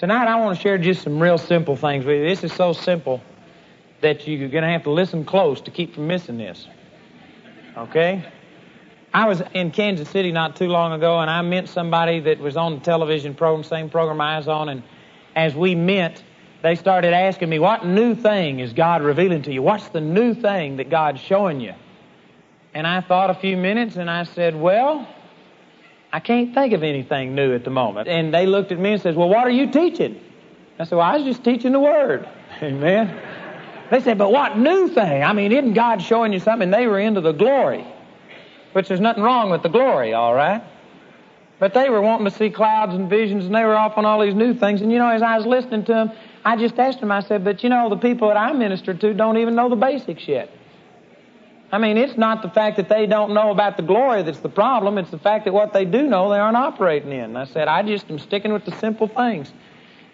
Tonight, I want to share just some real simple things with you. This is so simple that you're going to have to listen close to keep from missing this. Okay? I was in Kansas City not too long ago, and I met somebody that was on the television program, same program I was on, and as we met, they started asking me, What new thing is God revealing to you? What's the new thing that God's showing you? And I thought a few minutes, and I said, Well, I can't think of anything new at the moment. And they looked at me and said, Well, what are you teaching? I said, Well, I was just teaching the Word. Amen. They said, But what new thing? I mean, isn't God showing you something? They were into the glory, which there's nothing wrong with the glory, all right? But they were wanting to see clouds and visions, and they were off on all these new things. And you know, as I was listening to them, I just asked them, I said, But you know, the people that I minister to don't even know the basics yet. I mean, it's not the fact that they don't know about the glory that's the problem. It's the fact that what they do know they aren't operating in. And I said, I just am sticking with the simple things.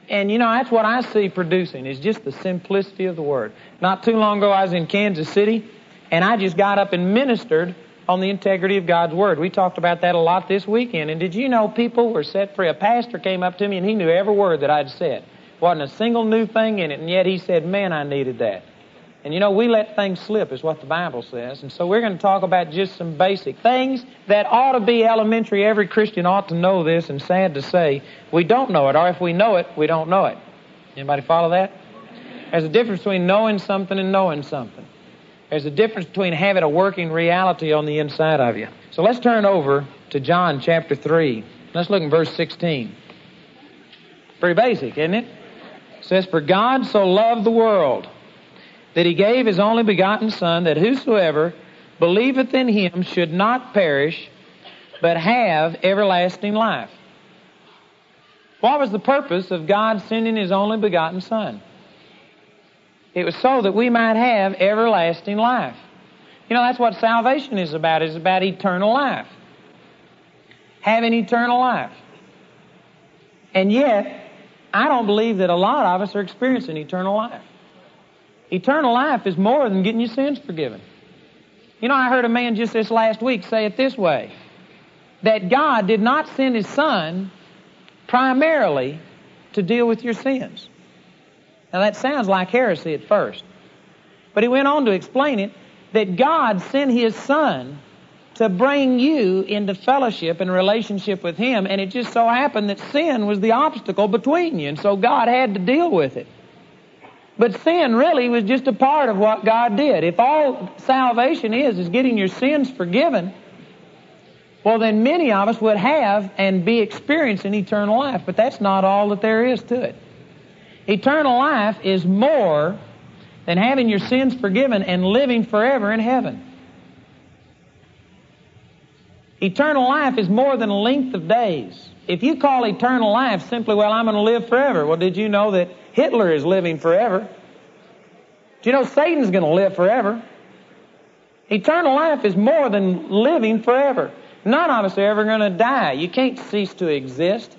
And you know, that's what I see producing is just the simplicity of the word. Not too long ago, I was in Kansas City, and I just got up and ministered on the integrity of God's word. We talked about that a lot this weekend. And did you know people were set free? A pastor came up to me, and he knew every word that I'd said. Wasn't a single new thing in it, and yet he said, "Man, I needed that." And you know, we let things slip, is what the Bible says. And so we're going to talk about just some basic things that ought to be elementary. Every Christian ought to know this, and sad to say, we don't know it, or if we know it, we don't know it. Anybody follow that? There's a difference between knowing something and knowing something. There's a difference between having a working reality on the inside of you. So let's turn over to John chapter 3. Let's look in verse 16. Pretty basic, isn't it? It says, For God so loved the world that he gave his only begotten Son, that whosoever believeth in him should not perish, but have everlasting life. What was the purpose of God sending his only begotten Son? It was so that we might have everlasting life. You know, that's what salvation is about, it's about eternal life. Having eternal life. And yet, I don't believe that a lot of us are experiencing eternal life. Eternal life is more than getting your sins forgiven. You know, I heard a man just this last week say it this way that God did not send His Son primarily to deal with your sins. Now, that sounds like heresy at first. But he went on to explain it that God sent His Son to bring you into fellowship and relationship with Him, and it just so happened that sin was the obstacle between you, and so God had to deal with it. But sin really was just a part of what God did. If all salvation is, is getting your sins forgiven, well, then many of us would have and be experiencing eternal life. But that's not all that there is to it. Eternal life is more than having your sins forgiven and living forever in heaven. Eternal life is more than a length of days. If you call eternal life simply, well, I'm going to live forever, well, did you know that Hitler is living forever. Do you know Satan's going to live forever? Eternal life is more than living forever. None of us are ever going to die. You can't cease to exist.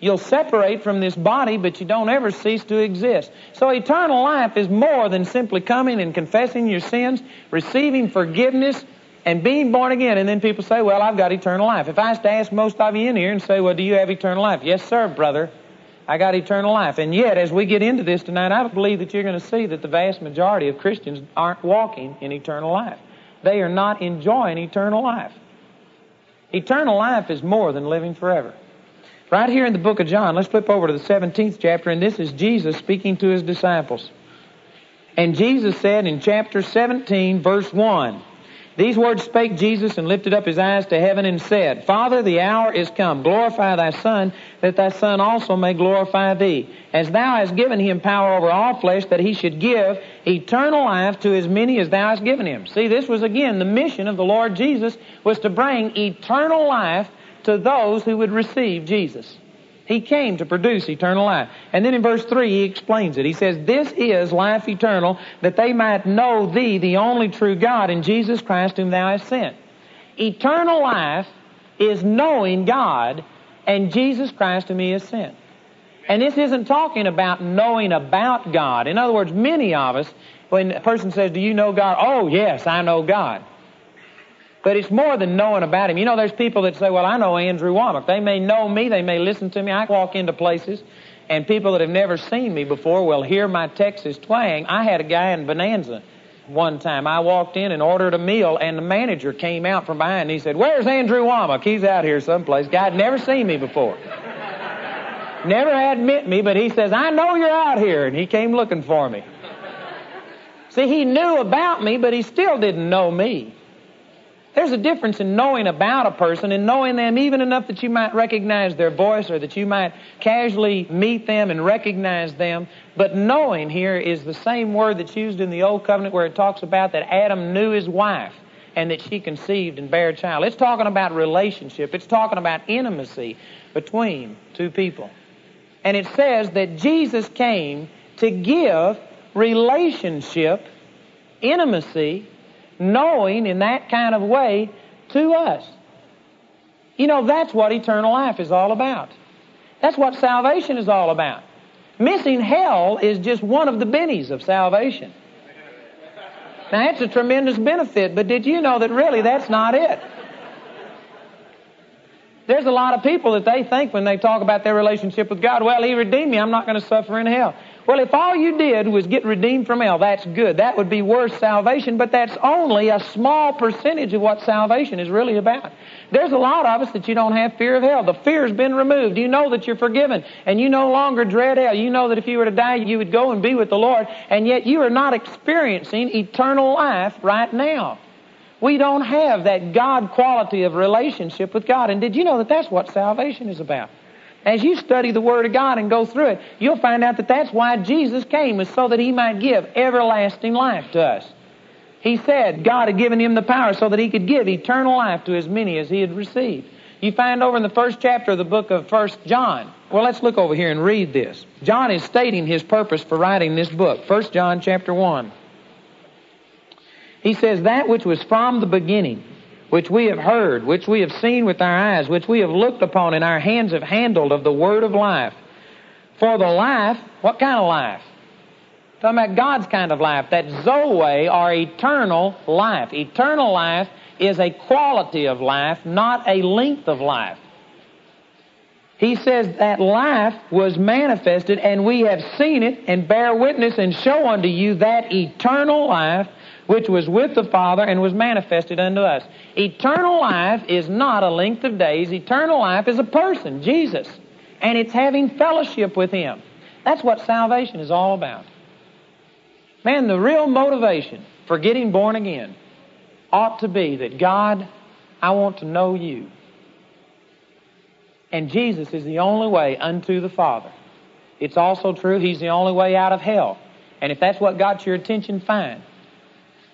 You'll separate from this body, but you don't ever cease to exist. So eternal life is more than simply coming and confessing your sins, receiving forgiveness, and being born again. And then people say, well, I've got eternal life. If I was to ask most of you in here and say, well, do you have eternal life? Yes, sir, brother. I got eternal life. And yet, as we get into this tonight, I believe that you're going to see that the vast majority of Christians aren't walking in eternal life. They are not enjoying eternal life. Eternal life is more than living forever. Right here in the book of John, let's flip over to the 17th chapter, and this is Jesus speaking to his disciples. And Jesus said in chapter 17, verse 1, these words spake Jesus and lifted up his eyes to heaven and said, Father, the hour is come. Glorify thy Son, that thy Son also may glorify thee. As thou hast given him power over all flesh, that he should give eternal life to as many as thou hast given him. See, this was again the mission of the Lord Jesus, was to bring eternal life to those who would receive Jesus. He came to produce eternal life. And then in verse 3, he explains it. He says, This is life eternal, that they might know thee, the only true God, and Jesus Christ whom thou hast sent. Eternal life is knowing God and Jesus Christ whom he has sent. And this isn't talking about knowing about God. In other words, many of us, when a person says, Do you know God? Oh, yes, I know God. But it's more than knowing about him. You know, there's people that say, well, I know Andrew Wommack. They may know me. They may listen to me. I walk into places and people that have never seen me before will hear my Texas twang. I had a guy in Bonanza one time. I walked in and ordered a meal, and the manager came out from behind. And he said, "Where's Andrew Wommack? He's out here someplace." Guy had never seen me before, never had met me, but he says, "I know you're out here," and he came looking for me. See, he knew about me, but he still didn't know me. There's a difference in knowing about a person and knowing them even enough that you might recognize their voice or that you might casually meet them and recognize them. But knowing here is the same word that's used in the Old Covenant where it talks about that Adam knew his wife and that she conceived and bare a child. It's talking about relationship. It's talking about intimacy between two people. And it says that Jesus came to give relationship, intimacy, knowing in that kind of way to us. You know, that's what eternal life is all about. That's what salvation is all about. Missing hell is just one of the bennies of salvation. Now, that's a tremendous benefit, but did you know that really that's not it? There's a lot of people that they think when they talk about their relationship with God, well, He redeemed me, I'm not going to suffer in hell. Well, if all you did was get redeemed from hell, that's good. That would be worth salvation, but that's only a small percentage of what salvation is really about. There's a lot of us that you don't have fear of hell. The fear's been removed. You know that you're forgiven, and you no longer dread hell. You know that if you were to die, you would go and be with the Lord, and yet you are not experiencing eternal life right now. We don't have that God quality of relationship with God. And did you know that that's what salvation is about? As you study the Word of God and go through it, you'll find out that that's why Jesus came, was so that He might give everlasting life to us. He said God had given Him the power so that He could give eternal life to as many as He had received. You find over in the first chapter of the book of First John. Well, let's look over here and read this. John is stating his purpose for writing this book. First John chapter 1. He says, That which was from the beginning which we have heard, which we have seen with our eyes, which we have looked upon and our hands have handled of the word of life. For the life, what kind of life? talking about God's kind of life. That Zoe or eternal life. Eternal life is a quality of life, not a length of life. He says that life was manifested and we have seen it and bear witness and show unto you that eternal life which was with the Father and was manifested unto us. Eternal life is not a length of days. Eternal life is a person, Jesus. And it's having fellowship with Him. That's what salvation is all about. Man, the real motivation for getting born again ought to be that God, I want to know you. And Jesus is the only way unto the Father. It's also true He's the only way out of hell. And if that's what got your attention, fine.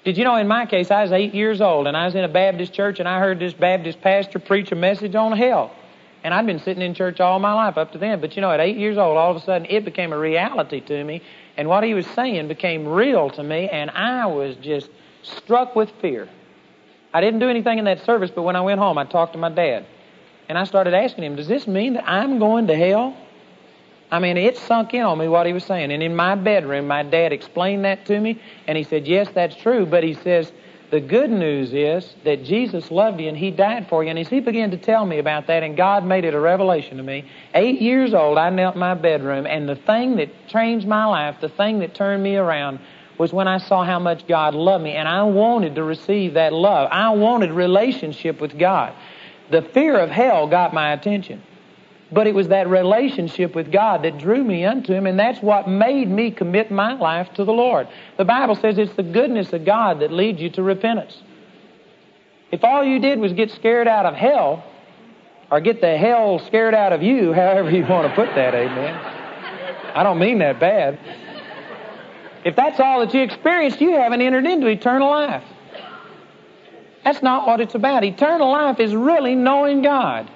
Did you know in my case, I was eight years old and I was in a Baptist church and I heard this Baptist pastor preach a message on hell. And I'd been sitting in church all my life up to then. But you know, at eight years old, all of a sudden it became a reality to me. And what he was saying became real to me. And I was just struck with fear. I didn't do anything in that service, but when I went home, I talked to my dad. And I started asking him, Does this mean that I'm going to hell? I mean, it sunk in on me what he was saying. And in my bedroom, my dad explained that to me, and he said, Yes, that's true. But he says, The good news is that Jesus loved you and he died for you. And as he began to tell me about that, and God made it a revelation to me, eight years old, I knelt in my bedroom, and the thing that changed my life, the thing that turned me around, was when I saw how much God loved me, and I wanted to receive that love. I wanted relationship with God. The fear of hell got my attention. But it was that relationship with God that drew me unto Him, and that's what made me commit my life to the Lord. The Bible says it's the goodness of God that leads you to repentance. If all you did was get scared out of hell, or get the hell scared out of you, however you want to put that, amen. I don't mean that bad. If that's all that you experienced, you haven't entered into eternal life. That's not what it's about. Eternal life is really knowing God.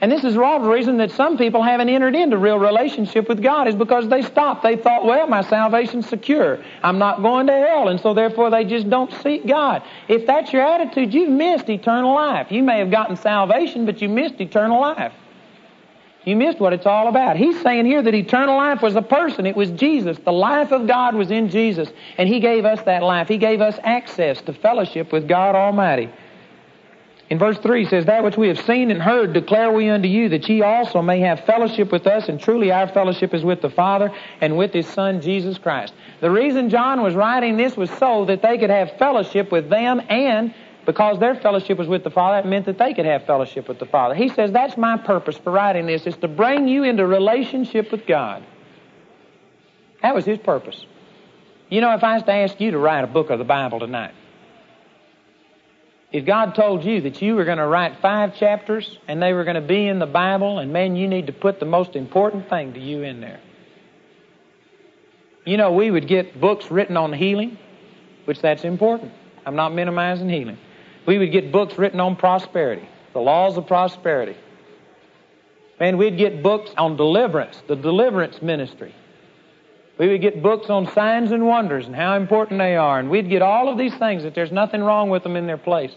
And this is all the reason that some people haven't entered into real relationship with God is because they stopped. They thought, well, my salvation's secure. I'm not going to hell. And so therefore they just don't seek God. If that's your attitude, you've missed eternal life. You may have gotten salvation, but you missed eternal life. You missed what it's all about. He's saying here that eternal life was a person. It was Jesus. The life of God was in Jesus. And He gave us that life. He gave us access to fellowship with God Almighty. In verse 3 says, That which we have seen and heard declare we unto you, that ye also may have fellowship with us, and truly our fellowship is with the Father and with His Son, Jesus Christ. The reason John was writing this was so that they could have fellowship with them, and because their fellowship was with the Father, it meant that they could have fellowship with the Father. He says, That's my purpose for writing this, is to bring you into relationship with God. That was His purpose. You know, if I was to ask you to write a book of the Bible tonight, if God told you that you were going to write five chapters and they were going to be in the Bible, and man, you need to put the most important thing to you in there. You know, we would get books written on healing, which that's important. I'm not minimizing healing. We would get books written on prosperity, the laws of prosperity. Man, we'd get books on deliverance, the deliverance ministry. We would get books on signs and wonders and how important they are, and we'd get all of these things that there's nothing wrong with them in their place.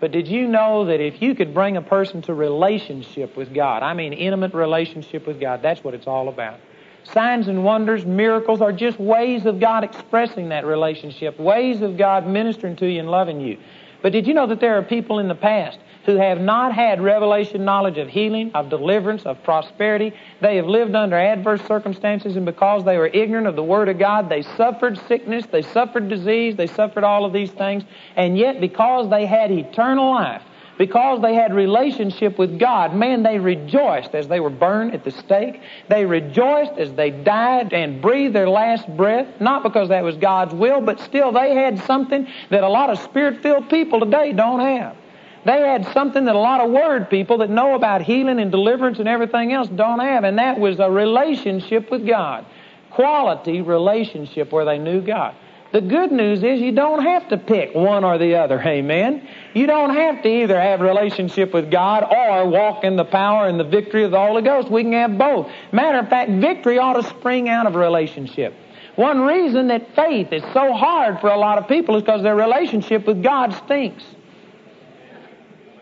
But did you know that if you could bring a person to relationship with God, I mean intimate relationship with God, that's what it's all about. Signs and wonders, miracles are just ways of God expressing that relationship, ways of God ministering to you and loving you. But did you know that there are people in the past who have not had revelation knowledge of healing, of deliverance, of prosperity. They have lived under adverse circumstances, and because they were ignorant of the Word of God, they suffered sickness, they suffered disease, they suffered all of these things. And yet, because they had eternal life, because they had relationship with God, man, they rejoiced as they were burned at the stake. They rejoiced as they died and breathed their last breath, not because that was God's will, but still they had something that a lot of spirit-filled people today don't have. They had something that a lot of word people that know about healing and deliverance and everything else don't have, and that was a relationship with God. Quality relationship where they knew God. The good news is you don't have to pick one or the other, amen. You don't have to either have relationship with God or walk in the power and the victory of the Holy Ghost. We can have both. Matter of fact, victory ought to spring out of relationship. One reason that faith is so hard for a lot of people is because their relationship with God stinks.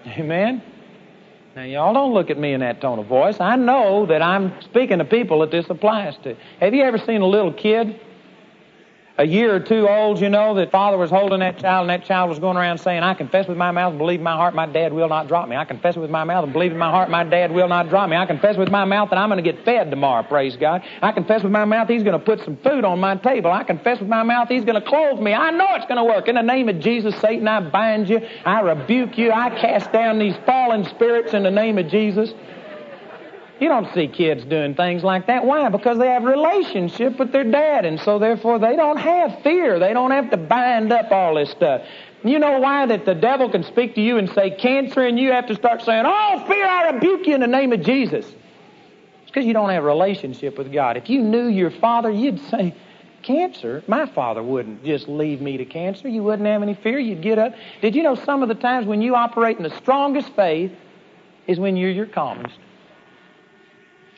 Amen? Now, y'all don't look at me in that tone of voice. I know that I'm speaking to people that this applies to. Have you ever seen a little kid a year or two old, you know, that father was holding that child and that child was going around saying, I confess with my mouth and believe in my heart my dad will not drop me. I confess with my mouth and believe in my heart my dad will not drop me. I confess with my mouth that I'm going to get fed tomorrow, praise God. I confess with my mouth he's going to put some food on my table. I confess with my mouth he's going to clothe me. I know it's going to work. In the name of Jesus, Satan, I bind you. I rebuke you. I cast down these fallen spirits in the name of Jesus. You don't see kids doing things like that. Why? Because they have relationship with their dad, and so therefore they don't have fear. They don't have to bind up all this stuff. You know why that the devil can speak to you and say cancer, and you have to start saying, "Oh, fear! I rebuke you in the name of Jesus." It's because you don't have relationship with God. If you knew your father, you'd say, "Cancer? My father wouldn't just leave me to cancer. You wouldn't have any fear. You'd get up." Did you know some of the times when you operate in the strongest faith is when you're your calmest?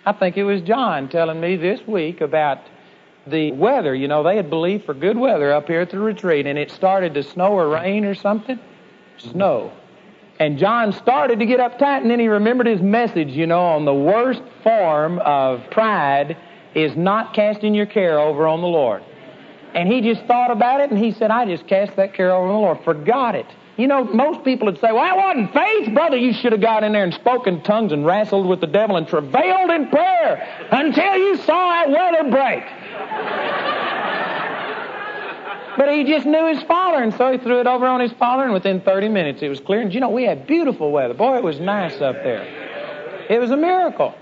I think it was John telling me this week about the weather. You know, they had believed for good weather up here at the retreat, and it started to snow or rain or something. Snow. And John started to get uptight, and then he remembered his message, you know, on the worst form of pride is not casting your care over on the Lord. And he just thought about it, and he said, I just cast that care over on the Lord. Forgot it. You know, most people would say, well, I wasn't faith. Brother, you should have got in there and spoken tongues and wrestled with the devil and travailed in prayer until you saw that weather break. but he just knew his father, and so he threw it over on his father, and within 30 minutes it was clear. And you know, we had beautiful weather. Boy, it was nice up there. It was a miracle.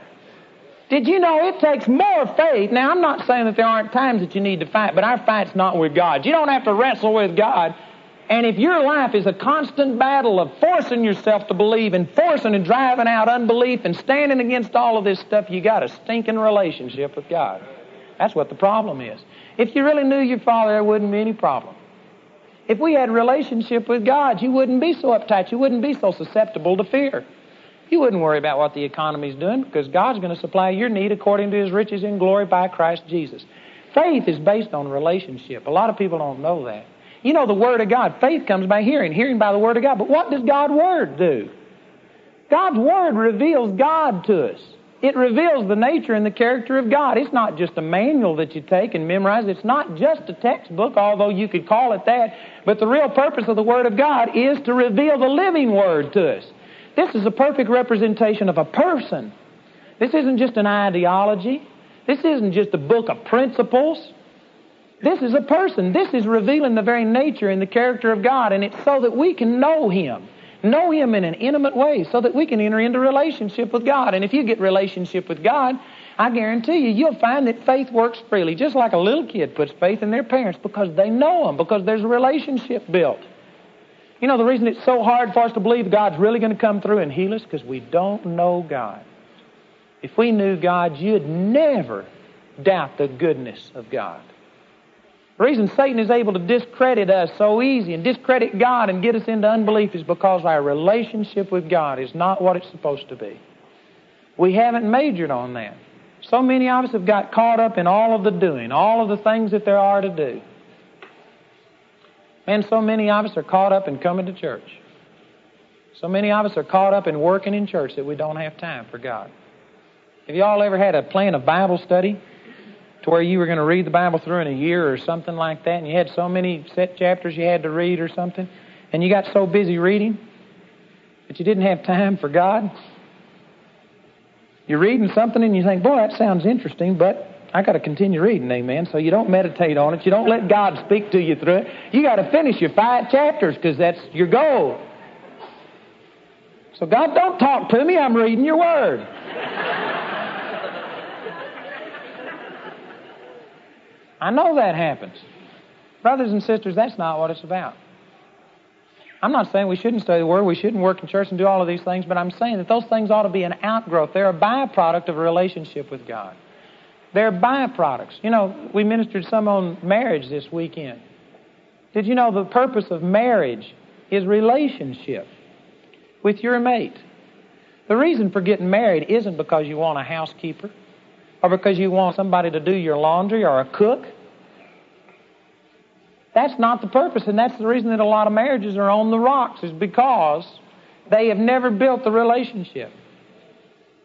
Did you know it takes more faith? Now, I'm not saying that there aren't times that you need to fight, but our fight's not with God. You don't have to wrestle with God. And if your life is a constant battle of forcing yourself to believe and forcing and driving out unbelief and standing against all of this stuff, you got a stinking relationship with God. That's what the problem is. If you really knew your Father, there wouldn't be any problem. If we had a relationship with God, you wouldn't be so uptight. You wouldn't be so susceptible to fear. You wouldn't worry about what the economy's doing because God's going to supply your need according to His riches in glory by Christ Jesus. Faith is based on relationship. A lot of people don't know that. You know the Word of God. Faith comes by hearing, hearing by the Word of God. But what does God's Word do? God's Word reveals God to us. It reveals the nature and the character of God. It's not just a manual that you take and memorize. It's not just a textbook, although you could call it that. But the real purpose of the Word of God is to reveal the living Word to us. This is a perfect representation of a person. This isn't just an ideology. This isn't just a book of principles. This is a person. This is revealing the very nature and the character of God, and it's so that we can know Him. Know Him in an intimate way so that we can enter into relationship with God. And if you get relationship with God, I guarantee you, you'll find that faith works freely, just like a little kid puts faith in their parents because they know them, because there's a relationship built. You know, the reason it's so hard for us to believe God's really going to come through and heal us because we don't know God. If we knew God, you'd never doubt the goodness of God. The reason Satan is able to discredit us so easy and discredit God and get us into unbelief is because our relationship with God is not what it's supposed to be. We haven't majored on that. So many of us have got caught up in all of the doing, all of the things that there are to do. Man, so many of us are caught up in coming to church. So many of us are caught up in working in church that we don't have time for God. Have you all ever had a plan of Bible study to where you were going to read the Bible through in a year or something like that, and you had so many set chapters you had to read or something, and you got so busy reading that you didn't have time for God? You're reading something and you think, boy, that sounds interesting, but I got to continue reading, amen. So you don't meditate on it. You don't let God speak to you through it. You got to finish your five chapters because that's your goal. So God, don't talk to me. I'm reading your word. I know that happens. Brothers and sisters, that's not what it's about. I'm not saying we shouldn't study the Word, we shouldn't work in church and do all of these things, but I'm saying that those things ought to be an outgrowth. They're a byproduct of a relationship with God. They're byproducts. You know, we ministered some on marriage this weekend. Did you know the purpose of marriage is relationship with your mate? The reason for getting married isn't because you want a housekeeper or because you want somebody to do your laundry or a cook. That's not the purpose, and that's the reason that a lot of marriages are on the rocks, is because they have never built the relationship.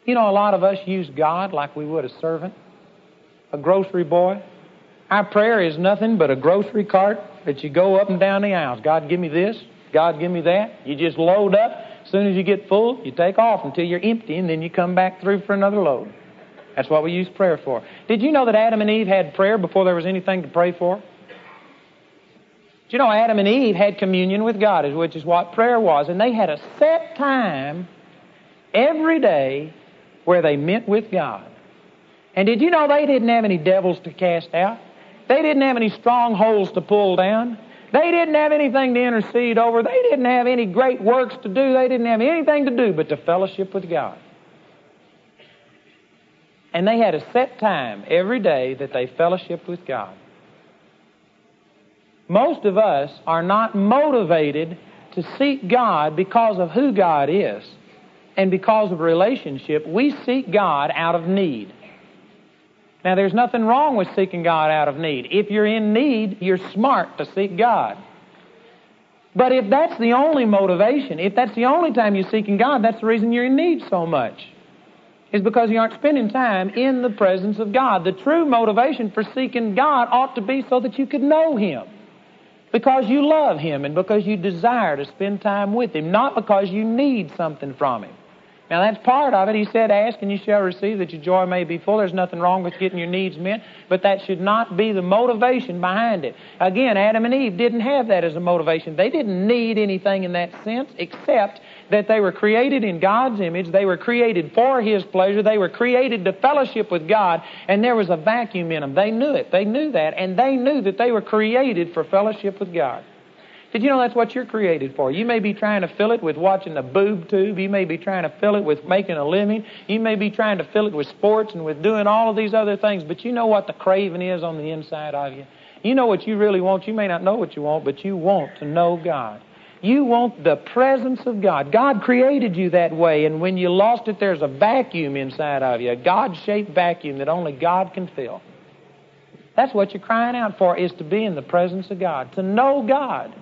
You know, a lot of us use God like we would a servant, a grocery boy. Our prayer is nothing but a grocery cart that you go up and down the aisles. God, give me this. God, give me that. You just load up. As soon as you get full, you take off until you're empty, and then you come back through for another load. That's what we use prayer for. Did you know that Adam and Eve had prayer before there was anything to pray for? Did you know Adam and Eve had communion with God, which is what prayer was, and they had a set time every day where they met with God. And did you know they didn't have any devils to cast out? They didn't have any strongholds to pull down. They didn't have anything to intercede over. They didn't have any great works to do. They didn't have anything to do but to fellowship with God. And they had a set time every day that they fellowshiped with God. Most of us are not motivated to seek God because of who God is and because of relationship. We seek God out of need. Now, there's nothing wrong with seeking God out of need. If you're in need, you're smart to seek God. But if that's the only motivation, if that's the only time you're seeking God, that's the reason you're in need so much is because you aren't spending time in the presence of God. The true motivation for seeking God ought to be so that you could know Him. Because you love Him and because you desire to spend time with Him, not because you need something from Him. Now that's part of it. He said, Ask and you shall receive that your joy may be full. There's nothing wrong with getting your needs met, but that should not be the motivation behind it. Again, Adam and Eve didn't have that as a motivation. They didn't need anything in that sense except that they were created in God's image. They were created for His pleasure. They were created to fellowship with God, and there was a vacuum in them. They knew it. They knew that, and they knew that they were created for fellowship with God. Did you know that's what you're created for? You may be trying to fill it with watching a boob tube. You may be trying to fill it with making a living. You may be trying to fill it with sports and with doing all of these other things. But you know what the craving is on the inside of you? You know what you really want. You may not know what you want, but you want to know God. You want the presence of God. God created you that way, and when you lost it, there's a vacuum inside of you, a God shaped vacuum that only God can fill. That's what you're crying out for, is to be in the presence of God, to know God.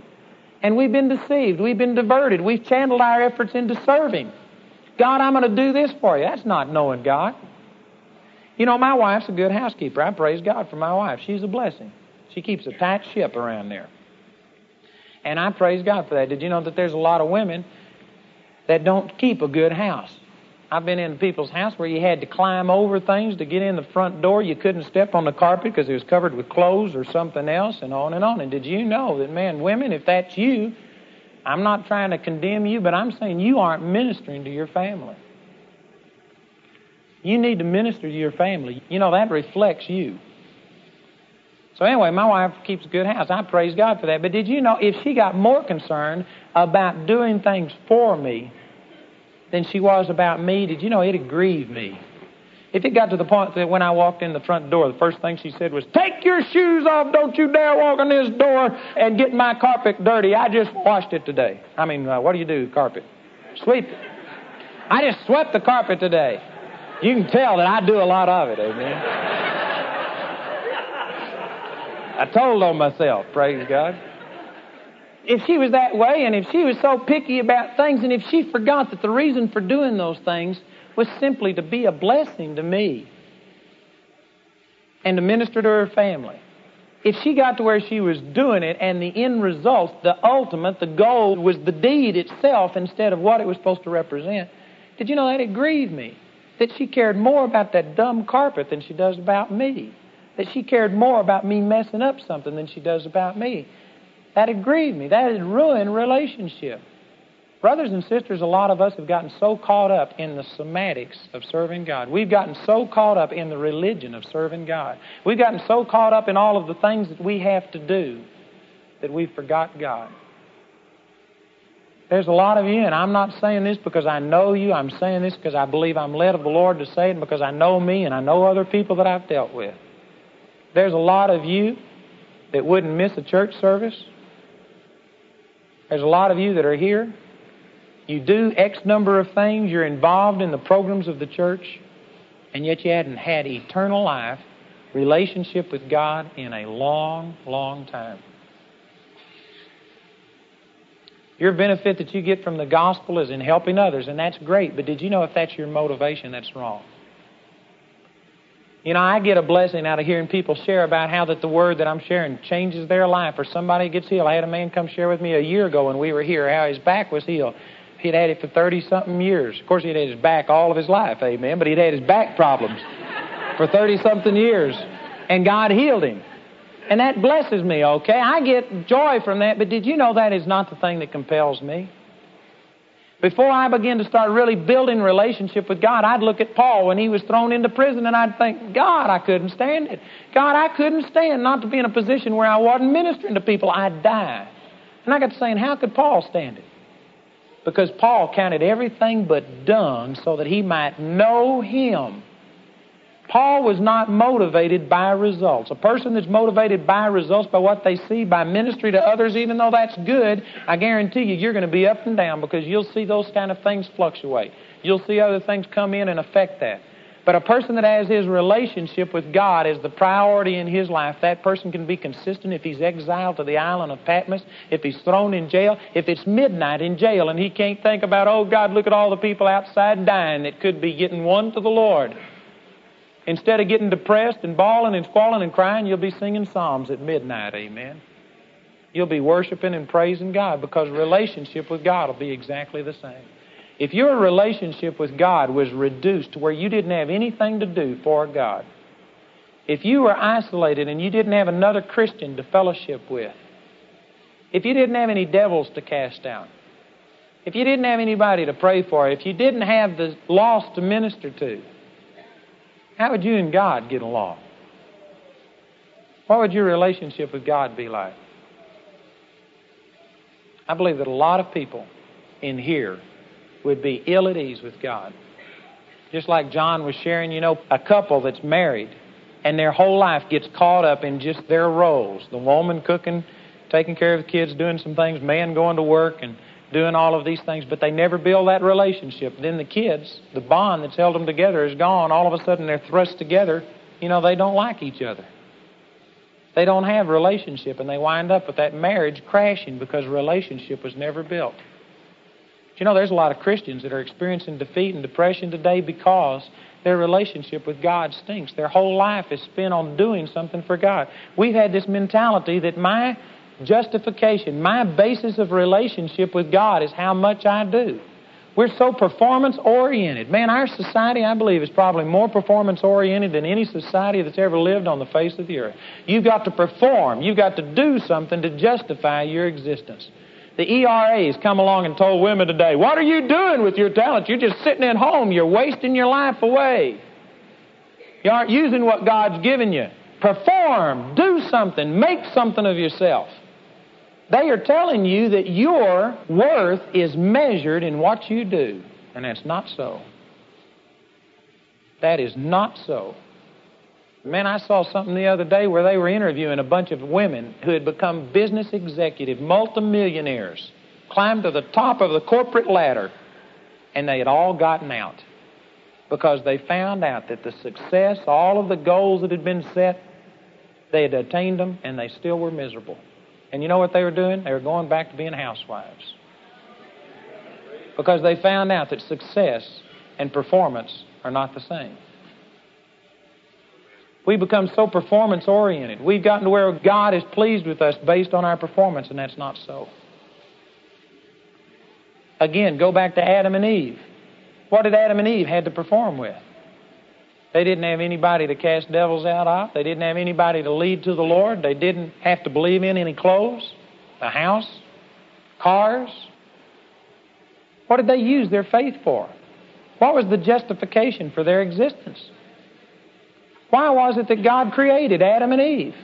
And we've been deceived, we've been diverted, we've channeled our efforts into serving God, I'm going to do this for you. That's not knowing God. You know, my wife's a good housekeeper. I praise God for my wife. She's a blessing. She keeps a tight ship around there. And I praise God for that. Did you know that there's a lot of women that don't keep a good house? I've been in people's house where you had to climb over things to get in the front door. You couldn't step on the carpet because it was covered with clothes or something else, and on and on. And did you know that, man, women, if that's you, I'm not trying to condemn you, but I'm saying you aren't ministering to your family. You need to minister to your family. You know, that reflects you. So, anyway, my wife keeps a good house. I praise God for that. But did you know if she got more concerned about doing things for me than she was about me, did you know it grieved me? If it got to the point that when I walked in the front door, the first thing she said was, Take your shoes off. Don't you dare walk in this door and get my carpet dirty. I just washed it today. I mean, uh, what do you do, carpet? Sweep it. I just swept the carpet today. You can tell that I do a lot of it, amen. I told on myself, praise God. If she was that way and if she was so picky about things and if she forgot that the reason for doing those things was simply to be a blessing to me and to minister to her family. If she got to where she was doing it and the end result, the ultimate, the goal was the deed itself instead of what it was supposed to represent, did you know that? It grieved me. That she cared more about that dumb carpet than she does about me. That she cared more about me messing up something than she does about me. That had grieved me. That had ruined relationship. Brothers and sisters, a lot of us have gotten so caught up in the semantics of serving God. We've gotten so caught up in the religion of serving God. We've gotten so caught up in all of the things that we have to do that we've forgot God. There's a lot of you, and I'm not saying this because I know you. I'm saying this because I believe I'm led of the Lord to say it, and because I know me and I know other people that I've dealt with. There's a lot of you that wouldn't miss a church service. There's a lot of you that are here you do X number of things, you're involved in the programs of the church, and yet you hadn't had eternal life, relationship with God in a long, long time. Your benefit that you get from the gospel is in helping others, and that's great, but did you know if that's your motivation, that's wrong? You know, I get a blessing out of hearing people share about how that the word that I'm sharing changes their life or somebody gets healed. I had a man come share with me a year ago when we were here how his back was healed. He'd had it for 30 something years. Of course, he'd had his back all of his life, amen, but he'd had his back problems for 30 something years. And God healed him. And that blesses me, okay? I get joy from that, but did you know that is not the thing that compels me? Before I begin to start really building relationship with God, I'd look at Paul when he was thrown into prison and I'd think, God, I couldn't stand it. God, I couldn't stand not to be in a position where I wasn't ministering to people. I'd die. And I got to saying, how could Paul stand it? Because Paul counted everything but dung so that he might know him. Paul was not motivated by results. A person that's motivated by results, by what they see, by ministry to others, even though that's good, I guarantee you, you're going to be up and down because you'll see those kind of things fluctuate. You'll see other things come in and affect that. But a person that has his relationship with God as the priority in his life, that person can be consistent if he's exiled to the island of Patmos, if he's thrown in jail, if it's midnight in jail and he can't think about, oh God, look at all the people outside dying that could be getting won to the Lord. Instead of getting depressed and bawling and squalling and crying, you'll be singing psalms at midnight, amen. You'll be worshiping and praising God because relationship with God will be exactly the same. If your relationship with God was reduced to where you didn't have anything to do for God, if you were isolated and you didn't have another Christian to fellowship with, if you didn't have any devils to cast out, if you didn't have anybody to pray for, if you didn't have the lost to minister to, how would you and God get along? What would your relationship with God be like? I believe that a lot of people in here would be ill at ease with God. Just like John was sharing, you know, a couple that's married and their whole life gets caught up in just their roles the woman cooking, taking care of the kids, doing some things, man going to work and doing all of these things, but they never build that relationship. Then the kids, the bond that's held them together is gone. All of a sudden they're thrust together. You know, they don't like each other. They don't have relationship, and they wind up with that marriage crashing because relationship was never built. you know there's a lot of Christians that are experiencing defeat and depression today because their relationship with God stinks. Their whole life is spent on doing something for God. We've had this mentality that my justification, my basis of relationship with God is how much I do. We're so performance oriented. Man, our society, I believe, is probably more performance oriented than any society that's ever lived on the face of the earth. You've got to perform, you've got to do something to justify your existence. The ERAs come along and told women today, What are you doing with your talent? You're just sitting at home, you're wasting your life away. You aren't using what God's given you. Perform, do something, make something of yourself. They are telling you that your worth is measured in what you do, and that's not so. That is not so. Man, I saw something the other day where they were interviewing a bunch of women who had become business executive, multimillionaires, climbed to the top of the corporate ladder, and they had all gotten out because they found out that the success, all of the goals that had been set, they had attained them and they still were miserable. And you know what they were doing? They were going back to being housewives. Because they found out that success and performance are not the same. We become so performance oriented. We've gotten to where God is pleased with us based on our performance, and that's not so. Again, go back to Adam and Eve. What did Adam and Eve had to perform with? They didn't have anybody to cast devils out of. They didn't have anybody to lead to the Lord. They didn't have to believe in any clothes, a house, cars. What did they use their faith for? What was the justification for their existence? Why was it that God created Adam and Eve?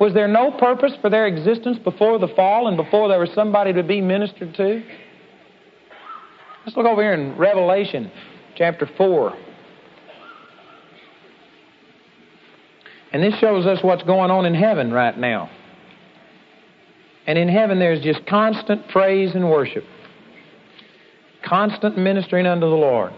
Was there no purpose for their existence before the fall and before there was somebody to be ministered to? Let's look over here in Revelation chapter 4. And this shows us what's going on in heaven right now. And in heaven, there's just constant praise and worship, constant ministering unto the Lord.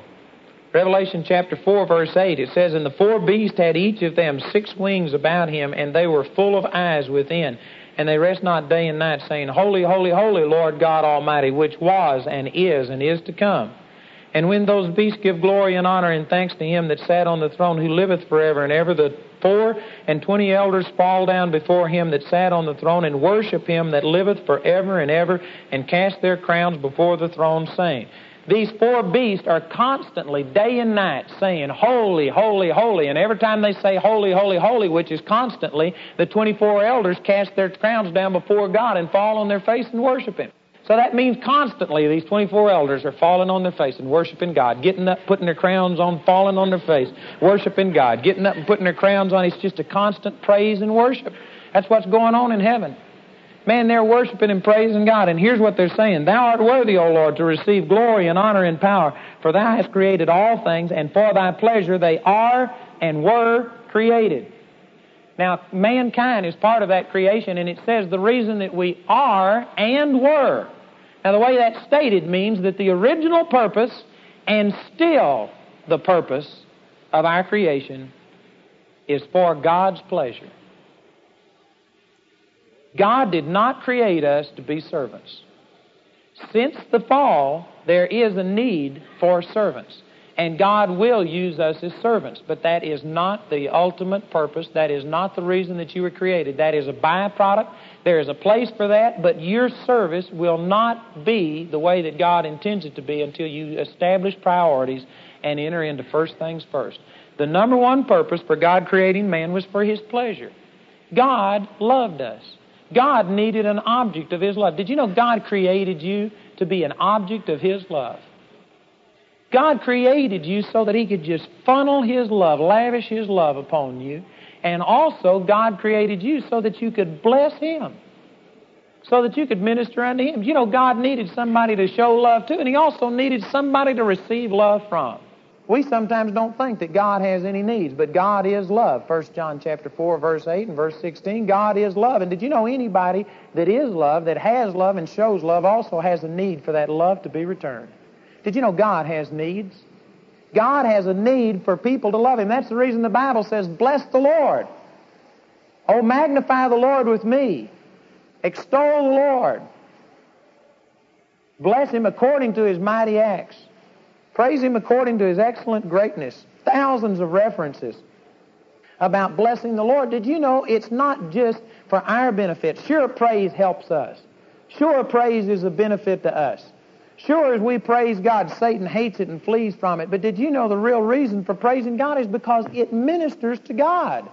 Revelation chapter 4, verse 8, it says, And the four beasts had each of them six wings about him, and they were full of eyes within. And they rest not day and night, saying, Holy, holy, holy, Lord God Almighty, which was and is and is to come. And when those beasts give glory and honor and thanks to him that sat on the throne, who liveth forever and ever, the four and twenty elders fall down before him that sat on the throne and worship him that liveth forever and ever, and cast their crowns before the throne, saying, these four beasts are constantly, day and night, saying, Holy, holy, holy. And every time they say, Holy, holy, holy, which is constantly, the 24 elders cast their crowns down before God and fall on their face and worship Him. So that means constantly these 24 elders are falling on their face and worshiping God, getting up, putting their crowns on, falling on their face, worshiping God, getting up and putting their crowns on. It's just a constant praise and worship. That's what's going on in heaven. Man, they're worshiping and praising God. And here's what they're saying Thou art worthy, O Lord, to receive glory and honor and power, for Thou hast created all things, and for Thy pleasure they are and were created. Now, mankind is part of that creation, and it says the reason that we are and were. Now, the way that's stated means that the original purpose and still the purpose of our creation is for God's pleasure. God did not create us to be servants. Since the fall, there is a need for servants. And God will use us as servants, but that is not the ultimate purpose. That is not the reason that you were created. That is a byproduct. There is a place for that, but your service will not be the way that God intends it to be until you establish priorities and enter into first things first. The number one purpose for God creating man was for his pleasure. God loved us. God needed an object of His love. Did you know God created you to be an object of His love? God created you so that He could just funnel His love, lavish His love upon you. And also, God created you so that you could bless Him, so that you could minister unto Him. You know, God needed somebody to show love to, and He also needed somebody to receive love from. We sometimes don't think that God has any needs, but God is love. 1 John chapter 4, verse 8 and verse 16, God is love. And did you know anybody that is love, that has love and shows love, also has a need for that love to be returned? Did you know God has needs? God has a need for people to love Him. That's the reason the Bible says, Bless the Lord. Oh, magnify the Lord with me. Extol the Lord. Bless him according to his mighty acts. Praise him according to his excellent greatness. Thousands of references about blessing the Lord. Did you know it's not just for our benefit? Sure, praise helps us. Sure, praise is a benefit to us. Sure, as we praise God, Satan hates it and flees from it. But did you know the real reason for praising God is because it ministers to God?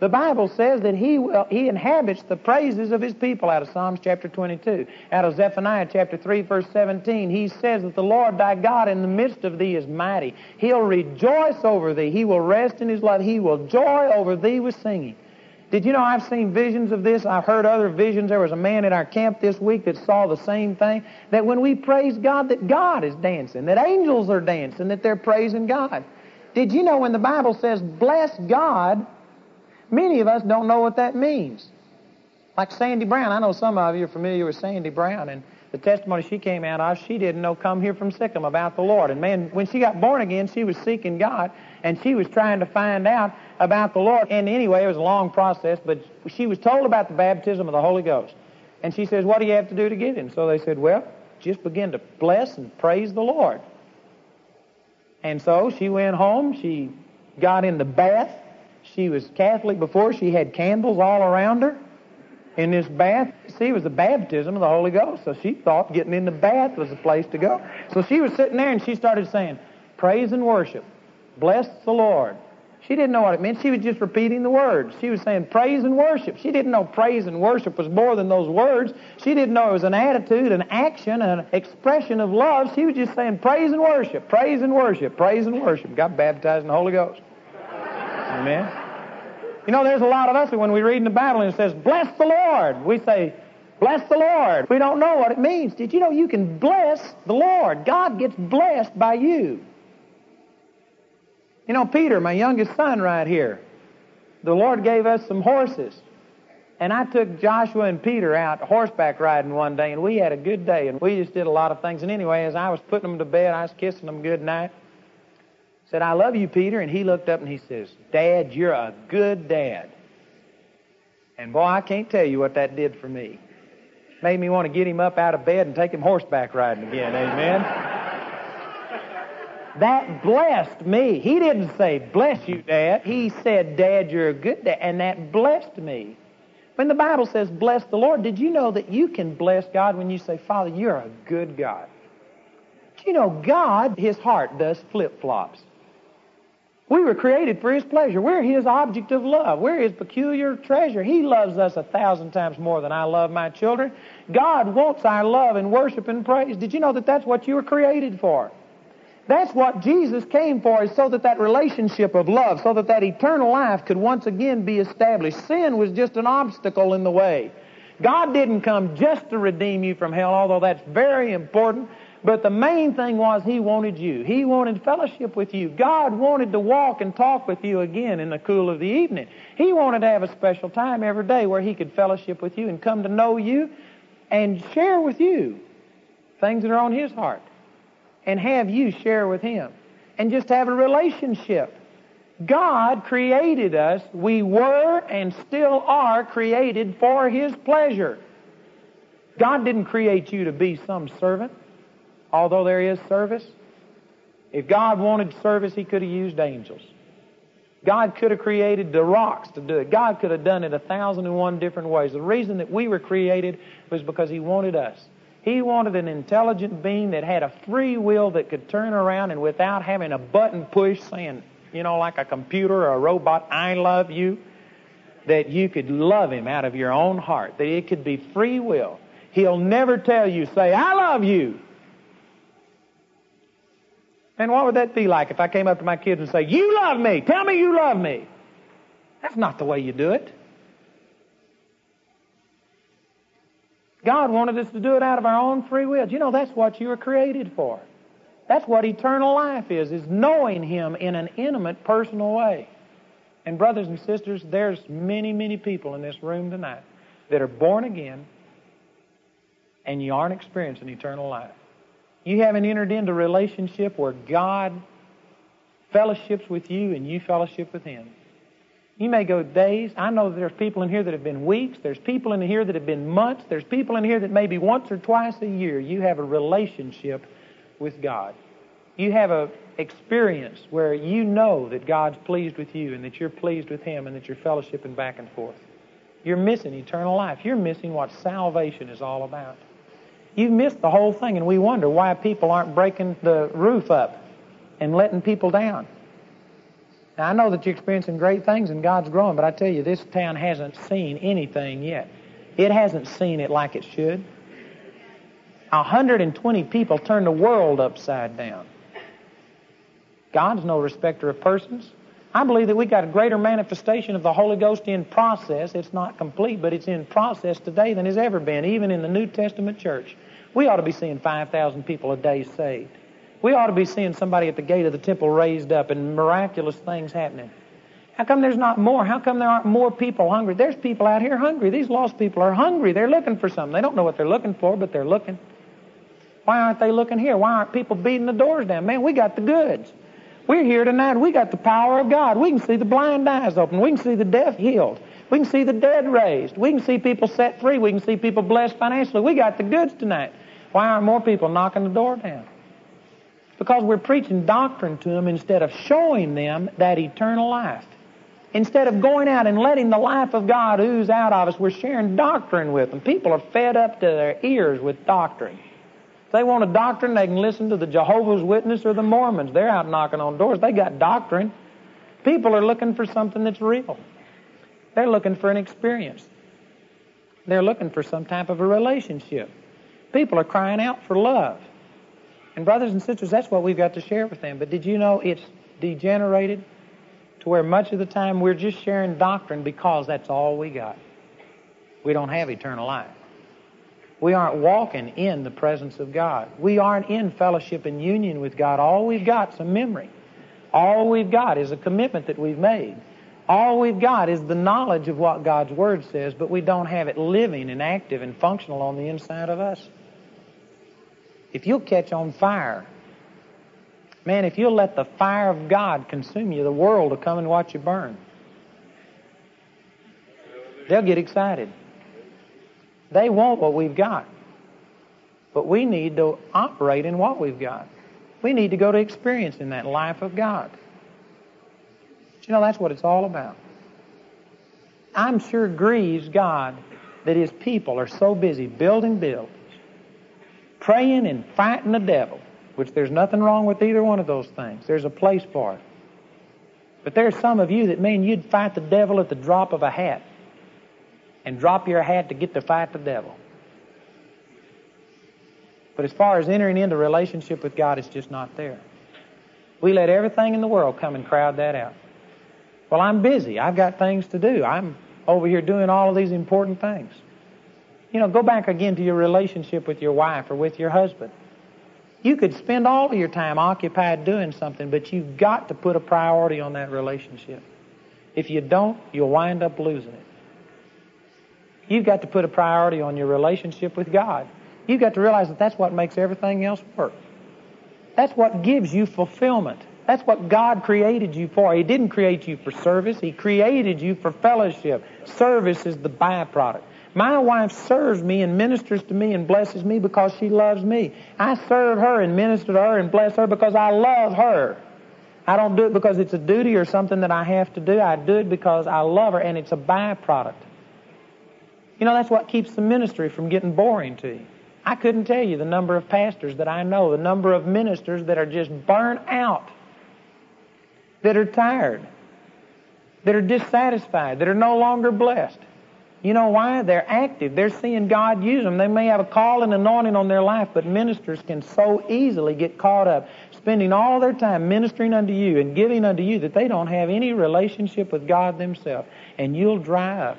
The Bible says that he, will, he inhabits the praises of his people out of Psalms chapter 22. Out of Zephaniah chapter 3 verse 17, he says that the Lord thy God in the midst of thee is mighty. He'll rejoice over thee. He will rest in his love. He will joy over thee with singing. Did you know I've seen visions of this? I've heard other visions. There was a man at our camp this week that saw the same thing. That when we praise God, that God is dancing, that angels are dancing, that they're praising God. Did you know when the Bible says, bless God, Many of us don't know what that means. Like Sandy Brown. I know some of you are familiar with Sandy Brown, and the testimony she came out of, she didn't know come here from sic 'em about the Lord. And man, when she got born again, she was seeking God, and she was trying to find out about the Lord. And anyway, it was a long process, but she was told about the baptism of the Holy Ghost. And she says, what do you have to do to get it? So they said, well, just begin to bless and praise the Lord. And so she went home. She got in the bath she was Catholic before. She had candles all around her in this bath. See, it was the baptism of the Holy Ghost. So she thought getting in the bath was the place to go. So she was sitting there and she started saying, Praise and worship. Bless the Lord. She didn't know what it meant. She was just repeating the words. She was saying praise and worship. She didn't know praise and worship was more than those words. She didn't know it was an attitude, an action, an expression of love. She was just saying praise and worship, praise and worship, praise and worship. Got baptized in the Holy Ghost. Amen. You know, there's a lot of us when we read in the Bible and it says, bless the Lord, we say, bless the Lord. We don't know what it means. Did you know you can bless the Lord? God gets blessed by you. You know, Peter, my youngest son right here, the Lord gave us some horses. And I took Joshua and Peter out horseback riding one day, and we had a good day, and we just did a lot of things. And anyway, as I was putting them to bed, I was kissing them good night said, I love you, Peter. And he looked up and he says, Dad, you're a good dad. And boy, I can't tell you what that did for me. Made me want to get him up out of bed and take him horseback riding again. Amen. That blessed me. He didn't say, bless you, Dad. He said, Dad, you're a good dad. And that blessed me. When the Bible says, bless the Lord, did you know that you can bless God when you say, Father, you're a good God? Do you know God, His heart does flip flops. We were created for His pleasure. We're His object of love. We're His peculiar treasure. He loves us a thousand times more than I love my children. God wants our love and worship and praise. Did you know that that's what you were created for? That's what Jesus came for, is so that that relationship of love, so that that eternal life could once again be established. Sin was just an obstacle in the way. God didn't come just to redeem you from hell, although that's very important. But the main thing was He wanted you. He wanted fellowship with you. God wanted to walk and talk with you again in the cool of the evening. He wanted to have a special time every day where He could fellowship with you and come to know you and share with you things that are on His heart and have you share with Him and just have a relationship. God created us. We were and still are created for His pleasure. God didn't create you to be some servant although there is service. If God wanted service, He could have used angels. God could have created the rocks to do it. God could have done it a thousand and one different ways. The reason that we were created was because He wanted us. He wanted an intelligent being that had a free will that could turn around and without having a button push saying, you know, like a computer or a robot, I love you, that you could love Him out of your own heart, that it could be free will. He'll never tell you, say, I love you. And what would that be like if I came up to my kids and say, You love me. Tell me you love me. That's not the way you do it. God wanted us to do it out of our own free will. You know, that's what you were created for. That's what eternal life is, is knowing Him in an intimate, personal way. And brothers and sisters, there's many, many people in this room tonight that are born again and you aren't experiencing eternal life. You haven't entered into a relationship where God fellowships with you and you fellowship with Him. You may go days. I know that there's people in here that have been weeks. There's people in here that have been months. There's people in here that maybe once or twice a year you have a relationship with God. You have a experience where you know that God's pleased with you and that you're pleased with Him and that you're fellowshipping back and forth. You're missing eternal life. You're missing what salvation is all about. You've missed the whole thing, and we wonder why people aren't breaking the roof up and letting people down. Now, I know that you're experiencing great things and God's growing, but I tell you, this town hasn't seen anything yet. It hasn't seen it like it should. 120 people turned the world upside down. God's no respecter of persons. I believe that we got a greater manifestation of the Holy Ghost in process. It's not complete, but it's in process today than has ever been, even in the New Testament church. We ought to be seeing 5,000 people a day saved. We ought to be seeing somebody at the gate of the temple raised up and miraculous things happening. How come there's not more? How come there aren't more people hungry? There's people out here hungry. These lost people are hungry. They're looking for something. They don't know what they're looking for, but they're looking. Why aren't they looking here? Why aren't people beating the doors down? Man, we got the goods. We're here tonight. We got the power of God. We can see the blind eyes open. We can see the deaf healed. We can see the dead raised. We can see people set free. We can see people blessed financially. We got the goods tonight. Why aren't more people knocking the door down? Because we're preaching doctrine to them instead of showing them that eternal life. Instead of going out and letting the life of God ooze out of us, we're sharing doctrine with them. People are fed up to their ears with doctrine. If they want a doctrine, they can listen to the Jehovah's Witness or the Mormons. They're out knocking on doors. They got doctrine. People are looking for something that's real. They're looking for an experience. They're looking for some type of a relationship. People are crying out for love. And brothers and sisters, that's what we've got to share with them. But did you know it's degenerated to where much of the time we're just sharing doctrine because that's all we got. We don't have eternal life. We aren't walking in the presence of God. We aren't in fellowship and union with God. All we've got is a memory. All we've got is a commitment that we've made. All we've got is the knowledge of what God's Word says, but we don't have it living and active and functional on the inside of us. If you'll catch on fire, man, if you'll let the fire of God consume you, the world will come and watch you burn. They'll get excited. They want what we've got. But we need to operate in what we've got. We need to go to experience in that life of God. But you know, that's what it's all about. I'm sure grieves God that His people are so busy building buildings praying and fighting the devil, which there's nothing wrong with either one of those things. There's a place for it. But there's some of you that mean you'd fight the devil at the drop of a hat and drop your hat to get to fight the devil. But as far as entering into relationship with God, it's just not there. We let everything in the world come and crowd that out. Well, I'm busy. I've got things to do. I'm over here doing all of these important things. You know, go back again to your relationship with your wife or with your husband. You could spend all of your time occupied doing something, but you've got to put a priority on that relationship. If you don't, you'll wind up losing it. You've got to put a priority on your relationship with God. You've got to realize that that's what makes everything else work. That's what gives you fulfillment. That's what God created you for. He didn't create you for service. He created you for fellowship. Service is the byproduct. My wife serves me and ministers to me and blesses me because she loves me. I serve her and minister to her and bless her because I love her. I don't do it because it's a duty or something that I have to do. I do it because I love her and it's a byproduct. You know, that's what keeps the ministry from getting boring to you. I couldn't tell you the number of pastors that I know, the number of ministers that are just burnt out, that are tired, that are dissatisfied, that are no longer blessed. You know why? They're active. They're seeing God use them. They may have a call and anointing on their life, but ministers can so easily get caught up spending all their time ministering unto you and giving unto you that they don't have any relationship with God themselves. And you'll dry up.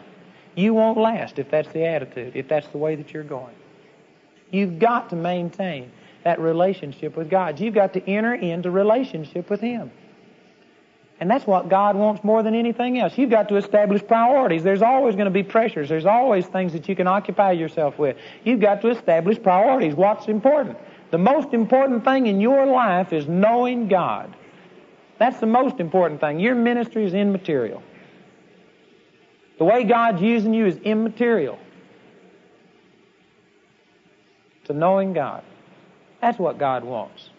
You won't last if that's the attitude, if that's the way that you're going. You've got to maintain that relationship with God. You've got to enter into relationship with Him. And that's what God wants more than anything else. You've got to establish priorities. There's always going to be pressures. There's always things that you can occupy yourself with. You've got to establish priorities. What's important? The most important thing in your life is knowing God. That's the most important thing. Your ministry is immaterial. The way God's using you is immaterial to knowing God. That's what God wants.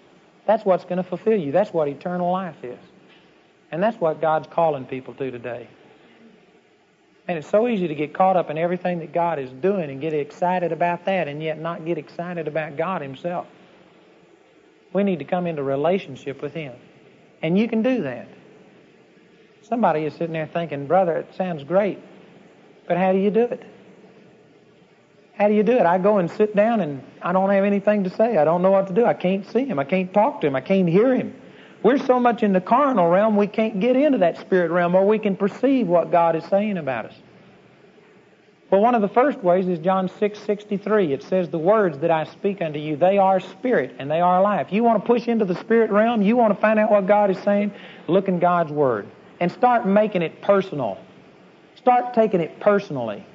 That's what's going to fulfill you. That's what eternal life is. And that's what God's calling people to today. And it's so easy to get caught up in everything that God is doing and get excited about that and yet not get excited about God Himself. We need to come into relationship with Him. And you can do that. Somebody is sitting there thinking, brother, it sounds great, but how do you do it? How do you do it? I go and sit down and I don't have anything to say. I don't know what to do. I can't see him. I can't talk to him. I can't hear him. We're so much in the carnal realm, we can't get into that spirit realm where we can perceive what God is saying about us. Well, one of the first ways is John 6, 63. It says, The words that I speak unto you, they are spirit and they are life. You want to push into the spirit realm? You want to find out what God is saying? Look in God's Word and start making it personal. Start taking it personally.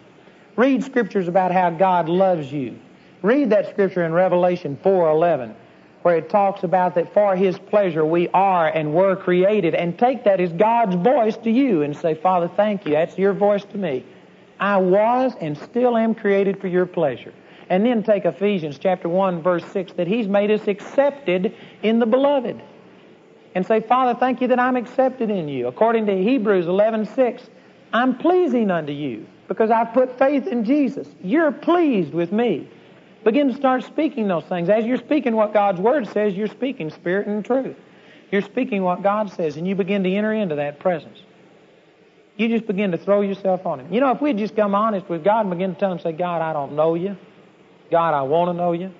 Read scriptures about how God loves you. Read that scripture in Revelation 4:11 where it talks about that for his pleasure we are and were created and take that as God's voice to you and say, "Father, thank you. That's your voice to me. I was and still am created for your pleasure." And then take Ephesians chapter 1 verse 6 that he's made us accepted in the beloved. And say, "Father, thank you that I'm accepted in you." According to Hebrews 11:6, I'm pleasing unto you because I've put faith in Jesus. You're pleased with me. Begin to start speaking those things. As you're speaking what God's Word says, you're speaking spirit and truth. You're speaking what God says, and you begin to enter into that presence. You just begin to throw yourself on Him. You know, if we'd just come honest with God and begin to tell Him, say, God, I don't know you. God, I want to know you.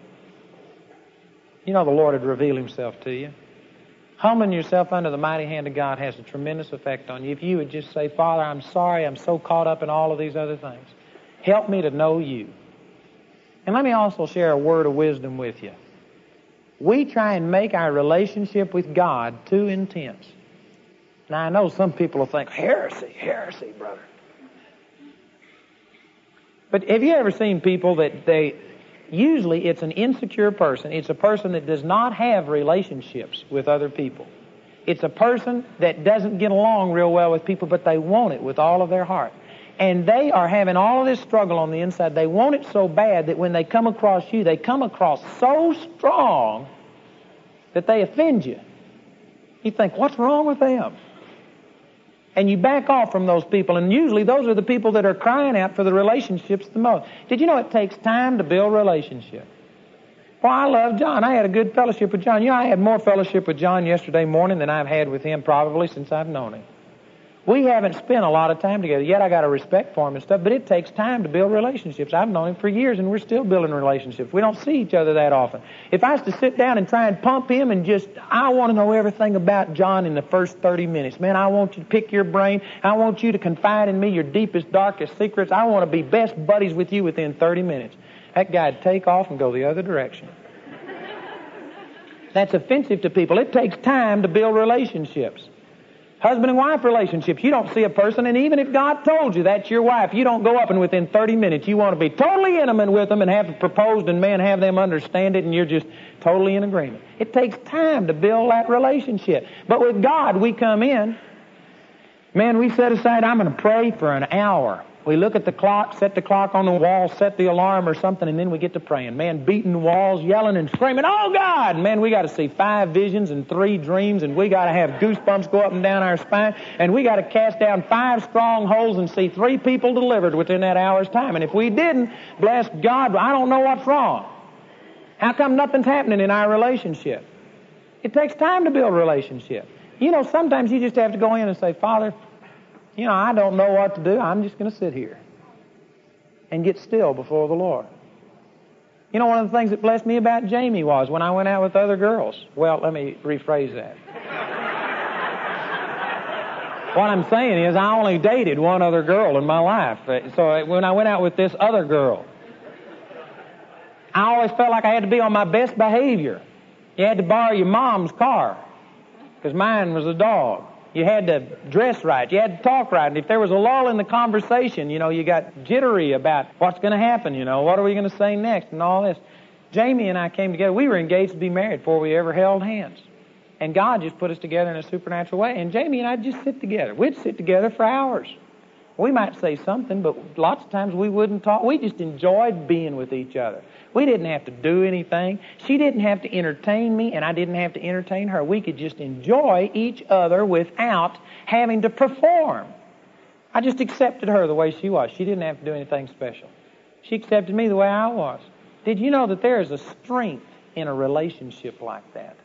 You know, the Lord would reveal Himself to you. Humbling yourself under the mighty hand of God has a tremendous effect on you. If you would just say, Father, I'm sorry, I'm so caught up in all of these other things. Help me to know you. And let me also share a word of wisdom with you. We try and make our relationship with God too intense. Now, I know some people will think, heresy, heresy, brother. But have you ever seen people that they, usually it's an insecure person. It's a person that does not have relationships with other people. It's a person that doesn't get along real well with people, but they want it with all of their heart. And they are having all this struggle on the inside. They want it so bad that when they come across you, they come across so strong that they offend you. You think, what's wrong with them? and you back off from those people. And usually those are the people that are crying out for the relationships the most. Did you know it takes time to build relationships? Well, I love John. I had a good fellowship with John. You know, I had more fellowship with John yesterday morning than I've had with him probably since I've known him. We haven't spent a lot of time together. Yet I got a respect for him and stuff, but it takes time to build relationships. I've known him for years and we're still building relationships. We don't see each other that often. If I was to sit down and try and pump him and just, I want to know everything about John in the first 30 minutes. Man, I want you to pick your brain. I want you to confide in me your deepest, darkest secrets. I want to be best buddies with you within 30 minutes. That guy'd take off and go the other direction. That's offensive to people. It takes time to build relationships. Husband and wife relationships. You don't see a person, and even if God told you that's your wife, you don't go up and within 30 minutes you want to be totally intimate with them and have it proposed and man have them understand it and you're just totally in agreement. It takes time to build that relationship. But with God, we come in, man, we set aside, I'm going to pray for an hour. We look at the clock, set the clock on the wall, set the alarm or something, and then we get to praying. Man, beating the walls, yelling and screaming, Oh God! Man, we got to see five visions and three dreams, and we got to have goosebumps go up and down our spine, and we got to cast down five strongholds and see three people delivered within that hour's time. And if we didn't, bless God, I don't know what's wrong. How come nothing's happening in our relationship? It takes time to build a relationship. You know, sometimes you just have to go in and say, Father, you know, I don't know what to do. I'm just going to sit here and get still before the Lord. You know, one of the things that blessed me about Jamie was when I went out with other girls. Well, let me rephrase that. what I'm saying is, I only dated one other girl in my life. So when I went out with this other girl, I always felt like I had to be on my best behavior. You had to borrow your mom's car because mine was a dog. You had to dress right. You had to talk right. And if there was a lull in the conversation, you know, you got jittery about what's going to happen, you know, what are we going to say next and all this. Jamie and I came together. We were engaged to be married before we ever held hands. And God just put us together in a supernatural way. And Jamie and I just sit together. We'd sit together for hours. We might say something, but lots of times we wouldn't talk. We just enjoyed being with each other. We didn't have to do anything. She didn't have to entertain me, and I didn't have to entertain her. We could just enjoy each other without having to perform. I just accepted her the way she was. She didn't have to do anything special. She accepted me the way I was. Did you know that there is a strength in a relationship like that?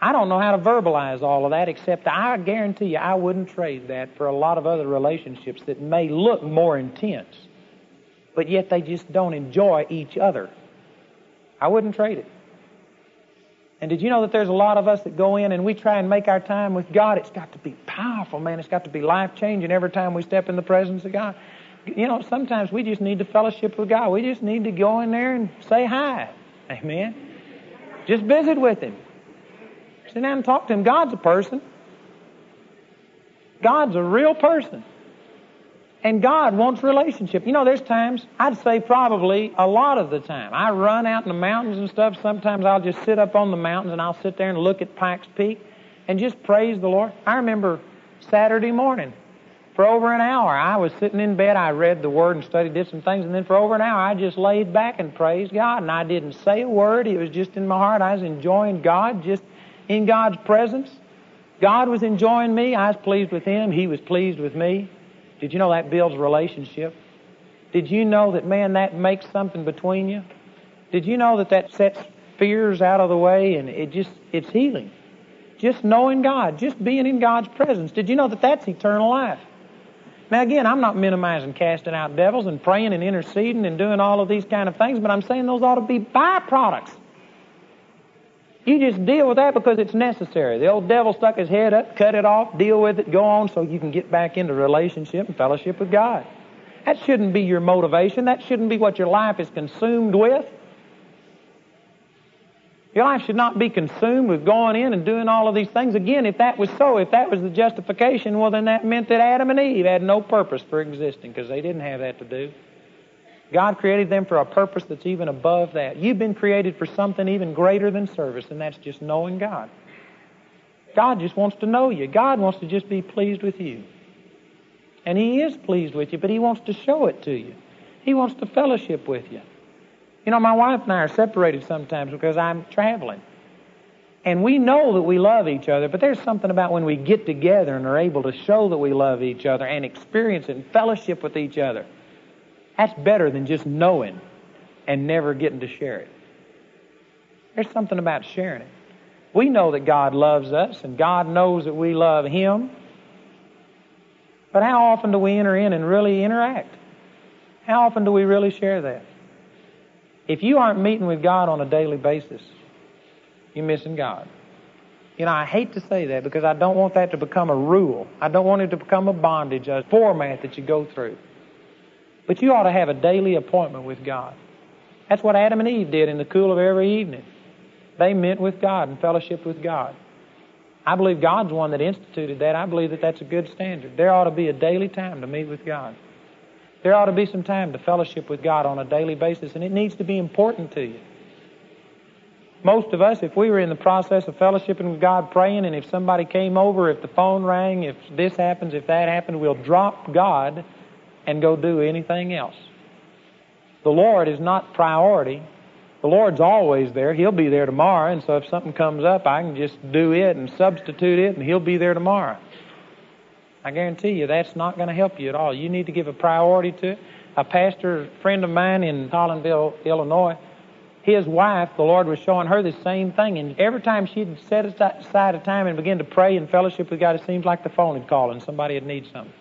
I don't know how to verbalize all of that, except I guarantee you I wouldn't trade that for a lot of other relationships that may look more intense, but yet they just don't enjoy each other. I wouldn't trade it. And did you know that there's a lot of us that go in and we try and make our time with God? It's got to be powerful, man. It's got to be life changing every time we step in the presence of God. You know, sometimes we just need to fellowship with God. We just need to go in there and say hi. Amen. Just visit with Him. Sit down and talk to him. God's a person. God's a real person. And God wants relationship. You know, there's times, I'd say probably a lot of the time, I run out in the mountains and stuff. Sometimes I'll just sit up on the mountains and I'll sit there and look at Pikes Peak and just praise the Lord. I remember Saturday morning, for over an hour, I was sitting in bed. I read the Word and studied, did some things, and then for over an hour, I just laid back and praised God. And I didn't say a word. It was just in my heart. I was enjoying God, just in God's presence. God was enjoying me. I was pleased with Him. He was pleased with me. Did you know that builds relationship? Did you know that, man, that makes something between you? Did you know that that sets fears out of the way and it just, it's healing? Just knowing God, just being in God's presence. Did you know that that's eternal life? Now, again, I'm not minimizing casting out devils and praying and interceding and doing all of these kind of things, but I'm saying those ought to be byproducts you just deal with that because it's necessary. The old devil stuck his head up, cut it off, deal with it, go on so you can get back into relationship and fellowship with God. That shouldn't be your motivation. That shouldn't be what your life is consumed with. Your life should not be consumed with going in and doing all of these things. Again, if that was so, if that was the justification, well, then that meant that Adam and Eve had no purpose for existing because they didn't have that to do. God created them for a purpose that's even above that. You've been created for something even greater than service, and that's just knowing God. God just wants to know you. God wants to just be pleased with you. And He is pleased with you, but He wants to show it to you. He wants to fellowship with you. You know, my wife and I are separated sometimes because I'm traveling. And we know that we love each other, but there's something about when we get together and are able to show that we love each other and experience and fellowship with each other. That's better than just knowing and never getting to share it. There's something about sharing it. We know that God loves us and God knows that we love Him. But how often do we enter in and really interact? How often do we really share that? If you aren't meeting with God on a daily basis, you're missing God. You know, I hate to say that because I don't want that to become a rule. I don't want it to become a bondage, a format that you go through. But you ought to have a daily appointment with God. That's what Adam and Eve did in the cool of every evening. They met with God and fellowship with God. I believe God's one that instituted that. I believe that that's a good standard. There ought to be a daily time to meet with God. There ought to be some time to fellowship with God on a daily basis, and it needs to be important to you. Most of us, if we were in the process of fellowshipping with God, praying, and if somebody came over, if the phone rang, if this happens, if that happened, we'll drop God and go do anything else. The Lord is not priority. The Lord's always there. He'll be there tomorrow, and so if something comes up, I can just do it and substitute it, and He'll be there tomorrow. I guarantee you that's not going to help you at all. You need to give a priority to it. A pastor friend of mine in Hollandale, Illinois, his wife, the Lord was showing her the same thing, and every time she'd set aside a time and begin to pray and fellowship with God, it seems like the phone had called and somebody had need something.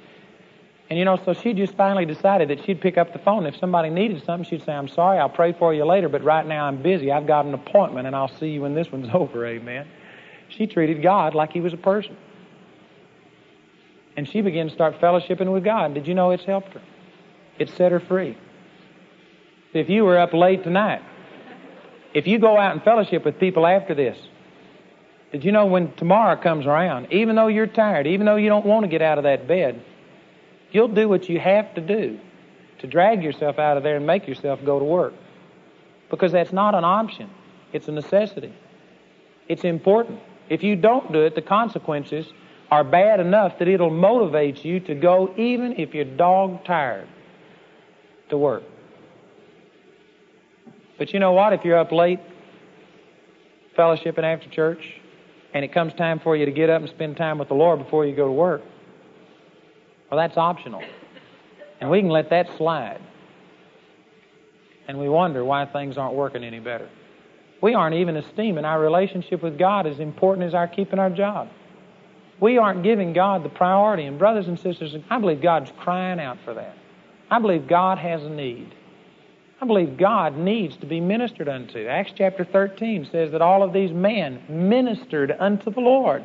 And you know, so she just finally decided that she'd pick up the phone. If somebody needed something, she'd say, I'm sorry, I'll pray for you later, but right now I'm busy. I've got an appointment and I'll see you when this one's over. Amen. She treated God like he was a person. And she began to start fellowshipping with God. Did you know it's helped her? It set her free. If you were up late tonight, if you go out and fellowship with people after this, did you know when tomorrow comes around, even though you're tired, even though you don't want to get out of that bed, You'll do what you have to do to drag yourself out of there and make yourself go to work. Because that's not an option, it's a necessity. It's important. If you don't do it, the consequences are bad enough that it'll motivate you to go even if you're dog tired to work. But you know what? If you're up late, fellowshipping after church, and it comes time for you to get up and spend time with the Lord before you go to work, well, that's optional. And we can let that slide. And we wonder why things aren't working any better. We aren't even esteeming our relationship with God as important as our keeping our job. We aren't giving God the priority. And, brothers and sisters, I believe God's crying out for that. I believe God has a need. I believe God needs to be ministered unto. Acts chapter 13 says that all of these men ministered unto the Lord.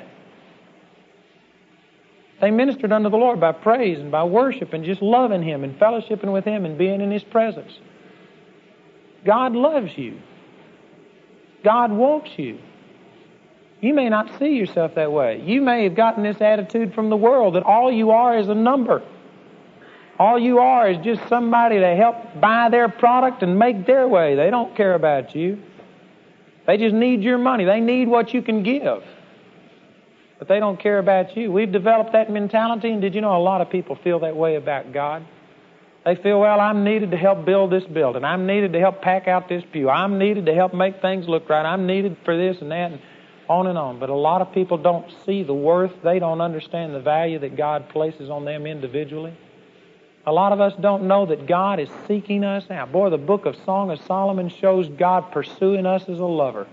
They ministered unto the Lord by praise and by worship and just loving Him and fellowshipping with Him and being in His presence. God loves you. God wants you. You may not see yourself that way. You may have gotten this attitude from the world that all you are is a number. All you are is just somebody to help buy their product and make their way. They don't care about you. They just need your money. They need what you can give. But they don't care about you. We've developed that mentality, and did you know a lot of people feel that way about God? They feel, well, I'm needed to help build this building. I'm needed to help pack out this pew. I'm needed to help make things look right. I'm needed for this and that, and on and on. But a lot of people don't see the worth. They don't understand the value that God places on them individually. A lot of us don't know that God is seeking us out. Boy, the book of Song of Solomon shows God pursuing us as a lover.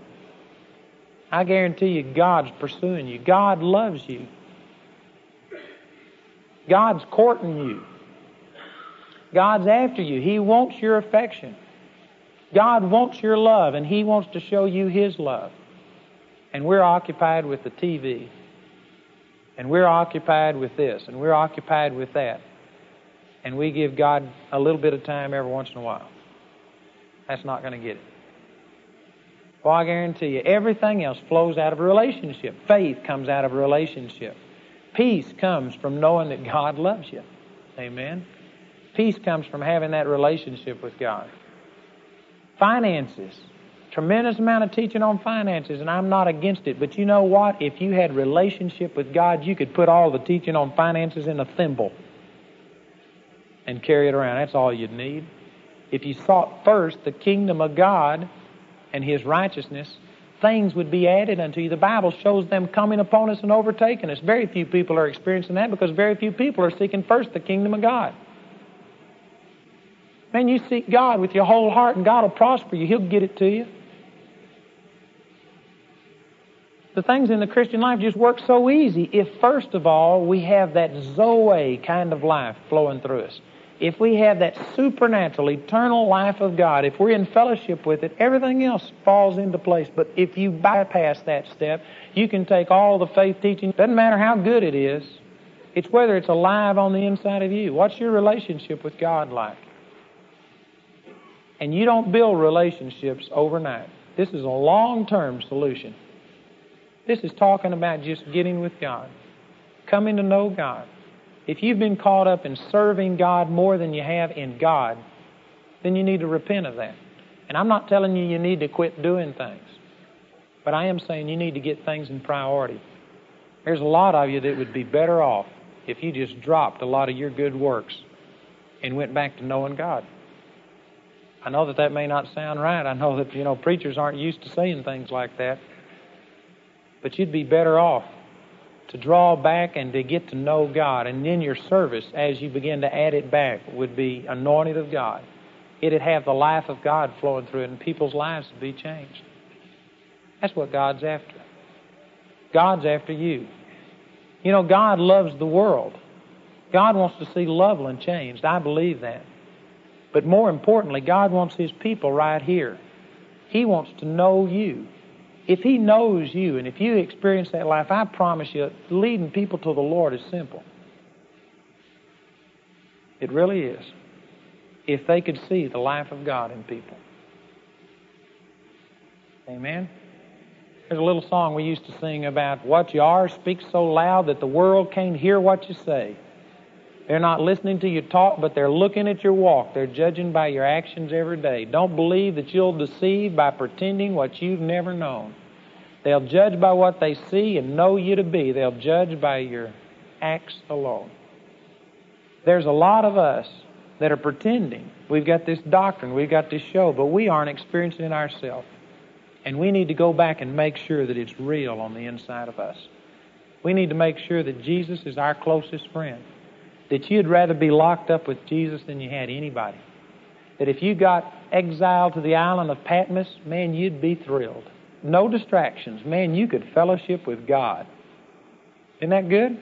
I guarantee you, God's pursuing you. God loves you. God's courting you. God's after you. He wants your affection. God wants your love, and He wants to show you His love. And we're occupied with the TV. And we're occupied with this, and we're occupied with that and we give God a little bit of time every once in a while. That's not going to get it. Well, I guarantee you, everything else flows out of a relationship. Faith comes out of a relationship. Peace comes from knowing that God loves you. Amen. Peace comes from having that relationship with God. Finances. Tremendous amount of teaching on finances, and I'm not against it. But you know what? If you had relationship with God, you could put all the teaching on finances in a thimble and carry it around. That's all you'd need. If you sought first the kingdom of God and his righteousness, things would be added unto you. The Bible shows them coming upon us and overtaking us. Very few people are experiencing that because very few people are seeking first the kingdom of God. Man, you seek God with your whole heart and God will prosper you. He'll get it to you. The things in the Christian life just work so easy if, first of all, we have that Zoe kind of life flowing through us if we have that supernatural, eternal life of God, if we're in fellowship with it, everything else falls into place. But if you bypass that step, you can take all the faith teaching, doesn't matter how good it is, it's whether it's alive on the inside of you. What's your relationship with God like? And you don't build relationships overnight. This is a long term solution. This is talking about just getting with God, coming to know God. If you've been caught up in serving God more than you have in God, then you need to repent of that. And I'm not telling you you need to quit doing things, but I am saying you need to get things in priority. There's a lot of you that would be better off if you just dropped a lot of your good works and went back to knowing God. I know that that may not sound right. I know that, you know, preachers aren't used to saying things like that. But you'd be better off to draw back and to get to know God. And then your service, as you begin to add it back, would be anointed of God. It'd have the life of God flowing through it, and people's lives would be changed. That's what God's after. God's after you. You know, God loves the world. God wants to see Loveland changed. I believe that. But more importantly, God wants His people right here. He wants to know you if He knows you and if you experience that life, I promise you, leading people to the Lord is simple. It really is. If they could see the life of God in people. Amen. There's a little song we used to sing about what you are speaks so loud that the world can't hear what you say. They're not listening to you talk, but they're looking at your walk. They're judging by your actions every day. Don't believe that you'll deceive by pretending what you've never known. They'll judge by what they see and know you to be. They'll judge by your acts alone. There's a lot of us that are pretending. We've got this doctrine, we've got this show, but we aren't experiencing it ourselves. And we need to go back and make sure that it's real on the inside of us. We need to make sure that Jesus is our closest friend. That you'd rather be locked up with Jesus than you had anybody. That if you got exiled to the island of Patmos, man, you'd be thrilled. No distractions. Man, you could fellowship with God. Isn't that good?